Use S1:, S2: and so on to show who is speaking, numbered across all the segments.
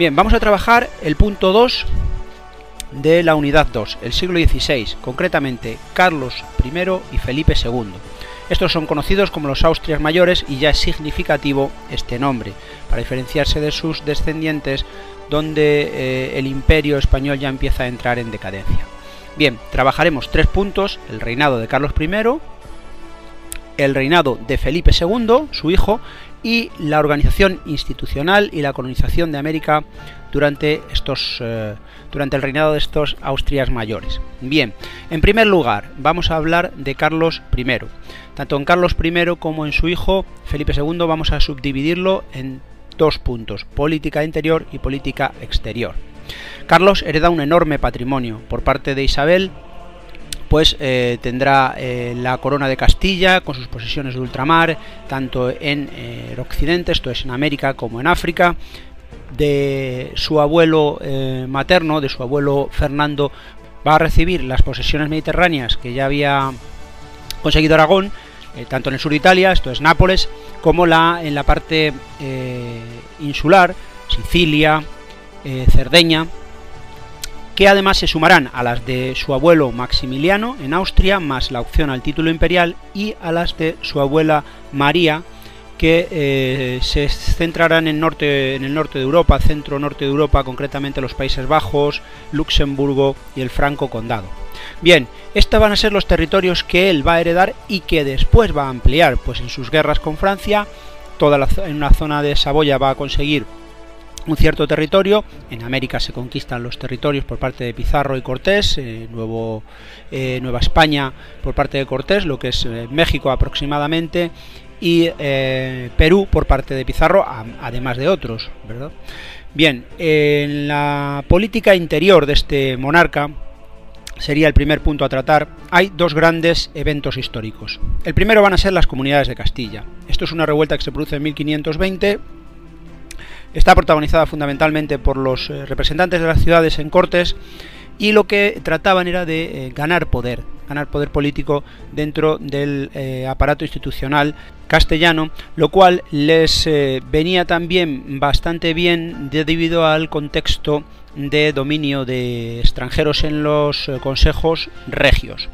S1: Bien, vamos a trabajar el punto 2 de la unidad 2, el siglo XVI, concretamente Carlos I y Felipe II. Estos son conocidos como los Austrias mayores y ya es significativo este nombre, para diferenciarse de sus descendientes, donde eh, el imperio español ya empieza a entrar en decadencia. Bien, trabajaremos tres puntos, el reinado de Carlos I, el reinado de Felipe II, su hijo, y la organización institucional y la colonización de América durante, estos, eh, durante el reinado de estos Austrias mayores. Bien, en primer lugar vamos a hablar de Carlos I. Tanto en Carlos I como en su hijo Felipe II vamos a subdividirlo en dos puntos, política interior y política exterior. Carlos hereda un enorme patrimonio por parte de Isabel pues tendrá eh, la corona de Castilla con sus posesiones de ultramar, tanto en el eh, occidente, esto es en América, como en África. De su abuelo materno, de su abuelo Fernando, va a recibir las posesiones mediterráneas que ya había conseguido Aragón, tanto en el sur de Italia, esto es Nápoles, como la, en la parte insular, Sicilia, Cerdeña, que además se sumarán a las de su abuelo Maximiliano en Austria, más la opción al título imperial, y a las de su abuela María, que eh, se centrarán en, el norte de Europa, centro-norte de Europa, concretamente los Países Bajos, Luxemburgo y el Franco Condado. Bien, estos van a ser los territorios que él va a heredar y que después va a ampliar, pues en sus guerras con Francia, toda la, en una zona de Saboya va a conseguir un cierto territorio. En América se conquistan los territorios por parte de Pizarro y Cortés, eh, eh, Nueva España por parte de Cortés, lo que es eh, México aproximadamente, y Perú por parte de Pizarro, además de otros. ¿verdad? Bien, en la política interior de este monarca, sería el primer punto a tratar, hay dos grandes eventos históricos. El primero van a ser las comunidades de Castilla. Esto es una revuelta que se produce en 1520 Está protagonizada fundamentalmente por los eh, representantes de las ciudades en cortes y lo que trataban era de eh, ganar poder, ganar poder político dentro del eh, aparato institucional castellano, lo cual les venía también bastante bien debido al contexto de dominio de extranjeros en los consejos regios.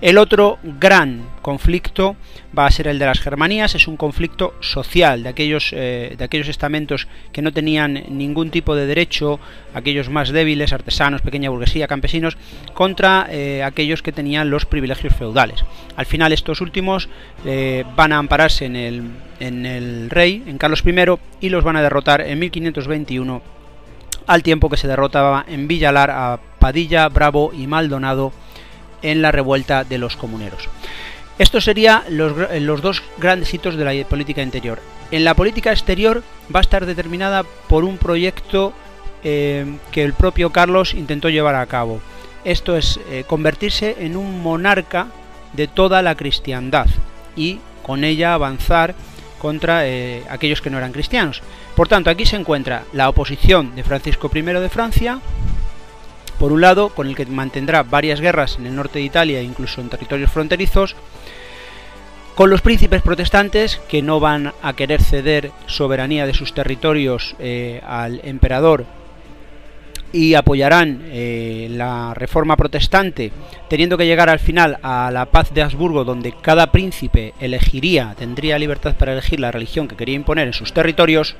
S1: El otro gran conflicto va a ser el de las Germanías, es un conflicto social de aquellos, eh, de aquellos estamentos que no tenían ningún tipo de derecho, aquellos más débiles, artesanos, pequeña burguesía, campesinos, contra eh, aquellos que tenían los privilegios feudales. Al final estos últimos eh, van a ampararse en el, en el rey, en Carlos I, y los van a derrotar en 1521 al tiempo que se derrotaba en Villalar a Padilla, Bravo y Maldonado en la revuelta de los comuneros. Estos serían los, dos grandes hitos de la política interior. En la política exterior va a estar determinada por un proyecto eh, que el propio Carlos intentó llevar a cabo. Esto es eh, convertirse en un monarca de toda la cristiandad y con ella avanzar contra eh, aquellos que no eran cristianos. Por tanto, aquí se encuentra la oposición de Francisco I de Francia, por un lado, con el que mantendrá varias guerras en el norte de Italia e incluso en territorios fronterizos, con los príncipes protestantes que no van a querer ceder soberanía de sus territorios eh, al emperador y apoyarán eh, la reforma protestante, teniendo que llegar al final a la paz de Habsburgo, donde cada príncipe elegiría, tendría libertad para elegir la religión que quería imponer en sus territorios,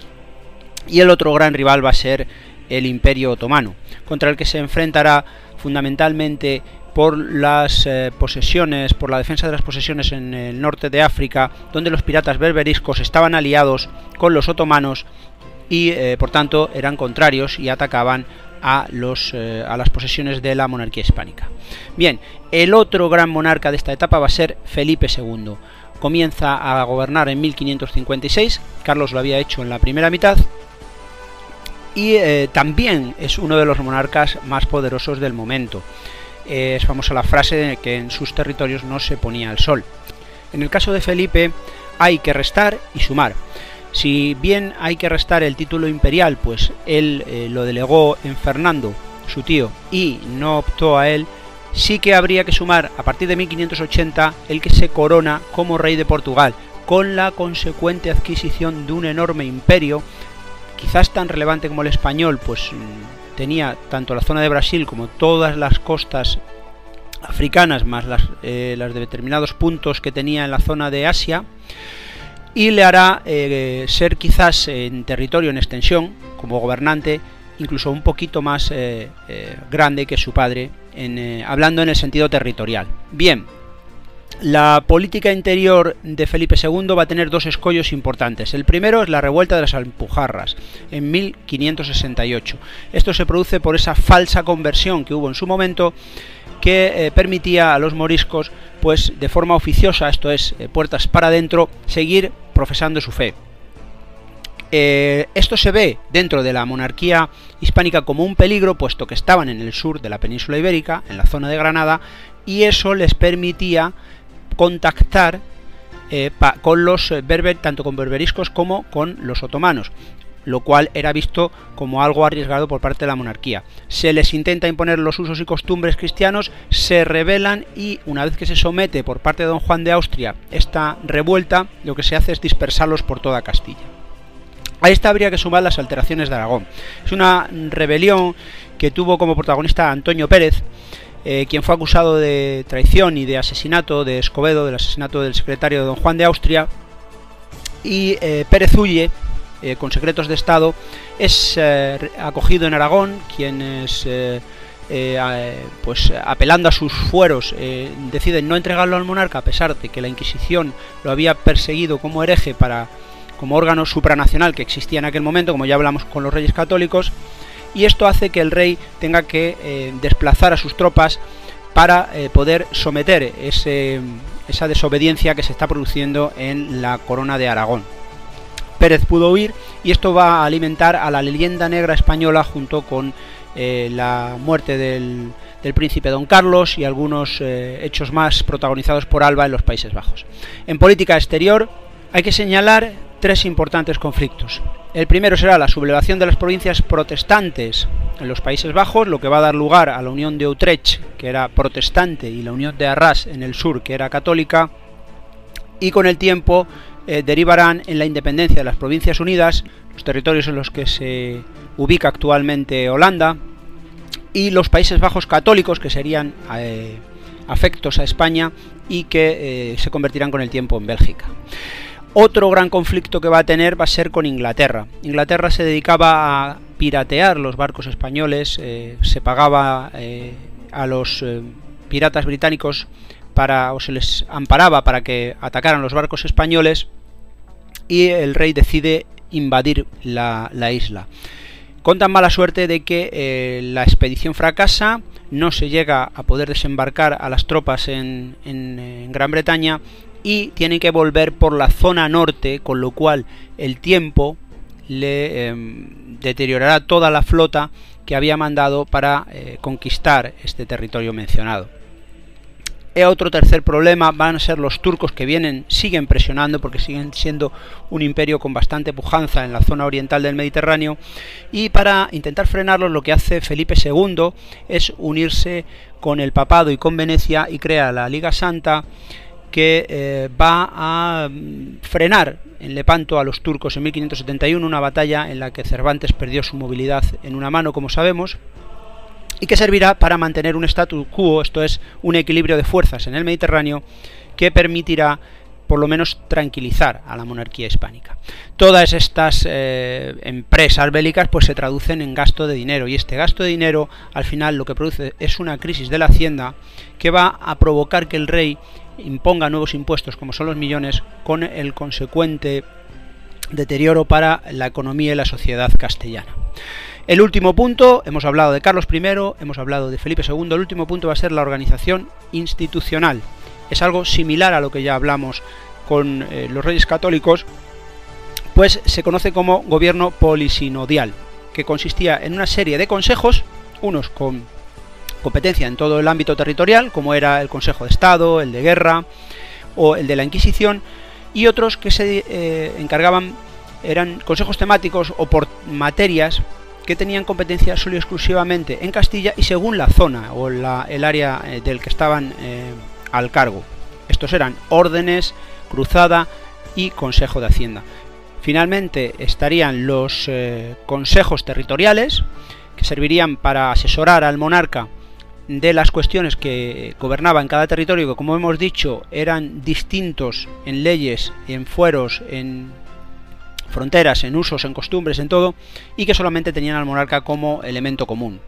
S1: y el otro gran rival va a ser el Imperio Otomano, contra el que se enfrentará fundamentalmente por las eh, posesiones, por la defensa de las posesiones en el norte de África, donde los piratas berberiscos estaban aliados con los otomanos y eh, por tanto eran contrarios y atacaban a, los, eh, a las posesiones de la monarquía hispánica. Bien, el otro gran monarca de esta etapa va a ser Felipe II. Comienza a gobernar en 1556, Carlos lo había hecho en la primera mitad, y eh, también es uno de los monarcas más poderosos del momento. es famosa la frase de que en sus territorios no se ponía el sol. En el caso de Felipe hay que restar y sumar. Si bien hay que restar el título imperial, pues él eh, lo delegó en Fernando, su tío, y no optó a él, sí que habría que sumar a partir de 1580 el que se corona como rey de Portugal, con la consecuente adquisición de un enorme imperio quizás tan relevante como el español, pues mm, tenía tanto la zona de Brasil como todas las costas africanas, más las, eh, las de determinados puntos que tenía en la zona de Asia, y le hará eh, ser quizás en territorio, en extensión, como gobernante, incluso un poquito más eh, grande que su padre, hablando en el sentido territorial. Bien, la política interior de Felipe II va a tener dos escollos importantes. El primero es la revuelta de las Alpujarras en 1568. Esto se produce por esa falsa conversión que hubo en su momento que eh, permitía a los moriscos, pues de forma oficiosa, esto es, eh, puertas para adentro, seguir profesando su fe. Eh, esto se ve dentro de la monarquía hispánica como un peligro, puesto que estaban en el sur de la península ibérica, en la zona de Granada, y eso les permitía contactar con los berber, tanto con berberiscos como con los otomanos lo cual era visto como algo arriesgado por parte de la monarquía. Se les intenta imponer los usos y costumbres cristianos, se rebelan y una vez que se somete por parte de don Juan de Austria esta revuelta, lo que se hace es dispersarlos por toda Castilla. A esta habría que sumar las alteraciones de Aragón. Es una rebelión que tuvo como protagonista Antonio Pérez, eh, quien fue acusado de traición y de asesinato de Escobedo, del asesinato del secretario de don Juan de Austria, y eh, Pérez huye eh, con secretos de Estado, es eh, acogido en Aragón, quienes, eh, pues apelando a sus fueros, deciden no entregarlo al monarca a pesar de que la Inquisición lo había perseguido como hereje para como órgano supranacional que existía en aquel momento, como ya hablamos con los reyes católicos, y esto hace que el rey tenga que desplazar a sus tropas para poder someter ese, esa desobediencia que se está produciendo en la corona de Aragón. Pérez pudo huir y esto va a alimentar a la leyenda negra española junto con eh, la muerte del, príncipe Don Carlos y algunos eh, hechos más protagonizados por Alba en los Países Bajos. En política exterior hay que señalar tres importantes conflictos. El primero será la sublevación de las provincias protestantes en los Países Bajos, lo que va a dar lugar a la Unión de Utrecht, que era protestante, y la Unión de Arras en el sur, que era católica, y con el tiempo eh, derivarán en la independencia de las Provincias Unidas, los territorios en los que se ubica actualmente Holanda, y los Países Bajos católicos, que serían eh, afectos a España y que eh, se convertirán con el tiempo en Bélgica. Otro gran conflicto que va a tener va a ser con Inglaterra. Inglaterra se dedicaba a piratear los barcos españoles, se pagaba a los piratas británicos para, o se les amparaba para que atacaran los barcos españoles y el rey decide invadir la, isla. Con tan mala suerte de que eh, la expedición fracasa, no se llega a poder desembarcar a las tropas en, Gran Bretaña y tienen que volver por la zona norte, con lo cual el tiempo le em, deteriorará toda la flota que había mandado para eh, conquistar este territorio mencionado. E otro tercer problema van a ser los turcos que vienen, siguen presionando porque siguen siendo un imperio con bastante pujanza en la zona oriental del Mediterráneo. Y para intentar frenarlos lo que hace Felipe II es unirse con el papado y con Venecia y crea la Liga Santa que eh, va a mm, frenar en Lepanto a los turcos en 1571, una batalla en la que Cervantes perdió su movilidad en una mano, como sabemos, y que servirá para mantener un status quo, esto es, un equilibrio de fuerzas en el Mediterráneo que permitirá por lo menos tranquilizar a la monarquía hispánica. Todas estas eh, empresas bélicas pues se traducen en gasto de dinero y este gasto de dinero al final lo que produce es una crisis de la hacienda que va a provocar que el rey imponga nuevos impuestos como son los millones con el consecuente deterioro para la economía y la sociedad castellana. El último punto, hemos hablado de Carlos I, hemos hablado de Felipe II, el último punto va a ser la organización institucional. Es algo similar a lo que ya hablamos con eh, los reyes católicos, pues se conoce como gobierno polisinodial, que consistía en una serie de consejos, unos con competencia en todo el ámbito territorial, como era el Consejo de Estado, el de Guerra o el de la Inquisición, y otros que se eh, encargaban, eran consejos temáticos o por materias que tenían competencia solo y exclusivamente en Castilla y según la zona o el área eh, del que estaban eh, al cargo. Estos eran órdenes, cruzada y consejo de hacienda. Finalmente estarían los eh, consejos territoriales, que servirían para asesorar al monarca de las cuestiones que gobernaba en cada territorio, que como hemos dicho eran distintos en leyes, en fueros, en fronteras, en usos, en costumbres, en todo, y que solamente tenían al monarca como elemento común.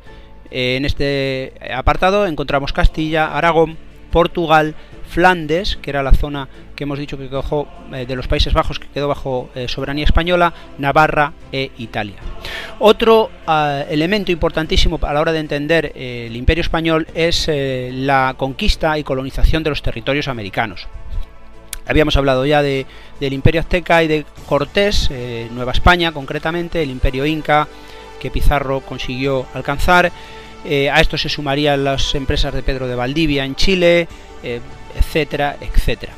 S1: En este apartado encontramos Castilla, Aragón, Portugal, Flandes, que era la zona que hemos dicho que quedó eh, de los Países Bajos que quedó bajo eh, soberanía española, Navarra e Italia. Otro ah, elemento importantísimo a la hora de entender eh, el Imperio español es la conquista y colonización de los territorios americanos. Habíamos hablado ya del Imperio Azteca y de Cortés, Nueva España concretamente, el Imperio Inca que Pizarro consiguió alcanzar. a esto se sumarían las empresas de Pedro de Valdivia en Chile, etcétera, etcétera.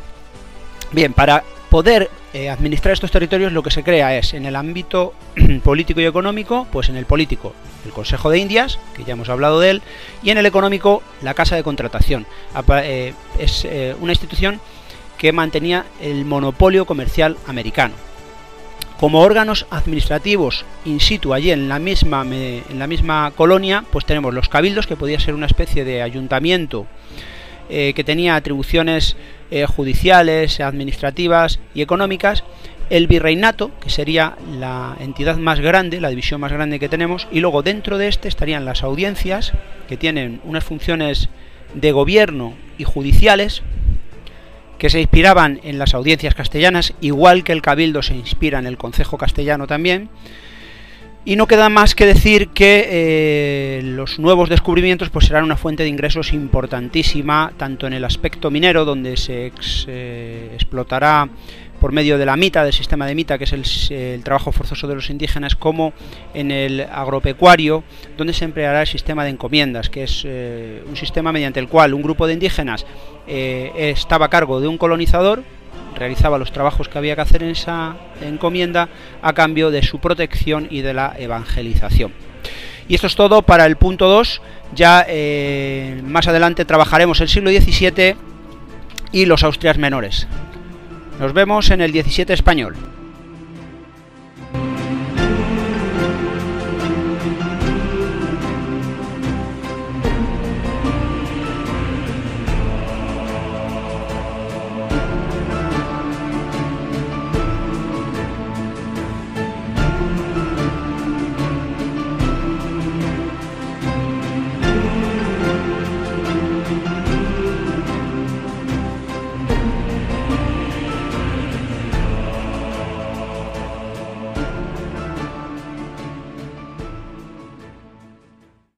S1: Bien, para poder eh, administrar estos territorios lo que se crea es en el ámbito político y económico, pues en el político el Consejo de Indias, que ya hemos hablado de él, y en el económico la Casa de Contratación. Eh, es eh, una institución que mantenía el monopolio comercial americano. Como órganos administrativos in situ allí en la misma, en la misma colonia, pues tenemos los cabildos, que podía ser una especie de ayuntamiento eh, que tenía atribuciones eh, judiciales, administrativas y económicas, el virreinato, que sería la entidad más grande, la división más grande que tenemos, y luego dentro de este estarían las audiencias, que tienen unas funciones de gobierno y judiciales, que se inspiraban en las audiencias castellanas, igual que el cabildo se inspira en el concejo castellano también, y no queda más que decir que eh, los nuevos descubrimientos pues, serán una fuente de ingresos importantísima, tanto en el aspecto minero, donde se eh, explotará por medio de la mita, del sistema de mita, que es el, trabajo forzoso de los indígenas, como en el agropecuario, donde se empleará el sistema de encomiendas, que es eh, un sistema mediante el cual un grupo de indígenas estaba a cargo de un colonizador, realizaba los trabajos que había que hacer en esa encomienda a cambio de su protección y de la evangelización. Y esto es todo para el punto 2. Ya eh, más adelante trabajaremos el siglo XVII y los Austrias menores. Nos vemos en el 17 español.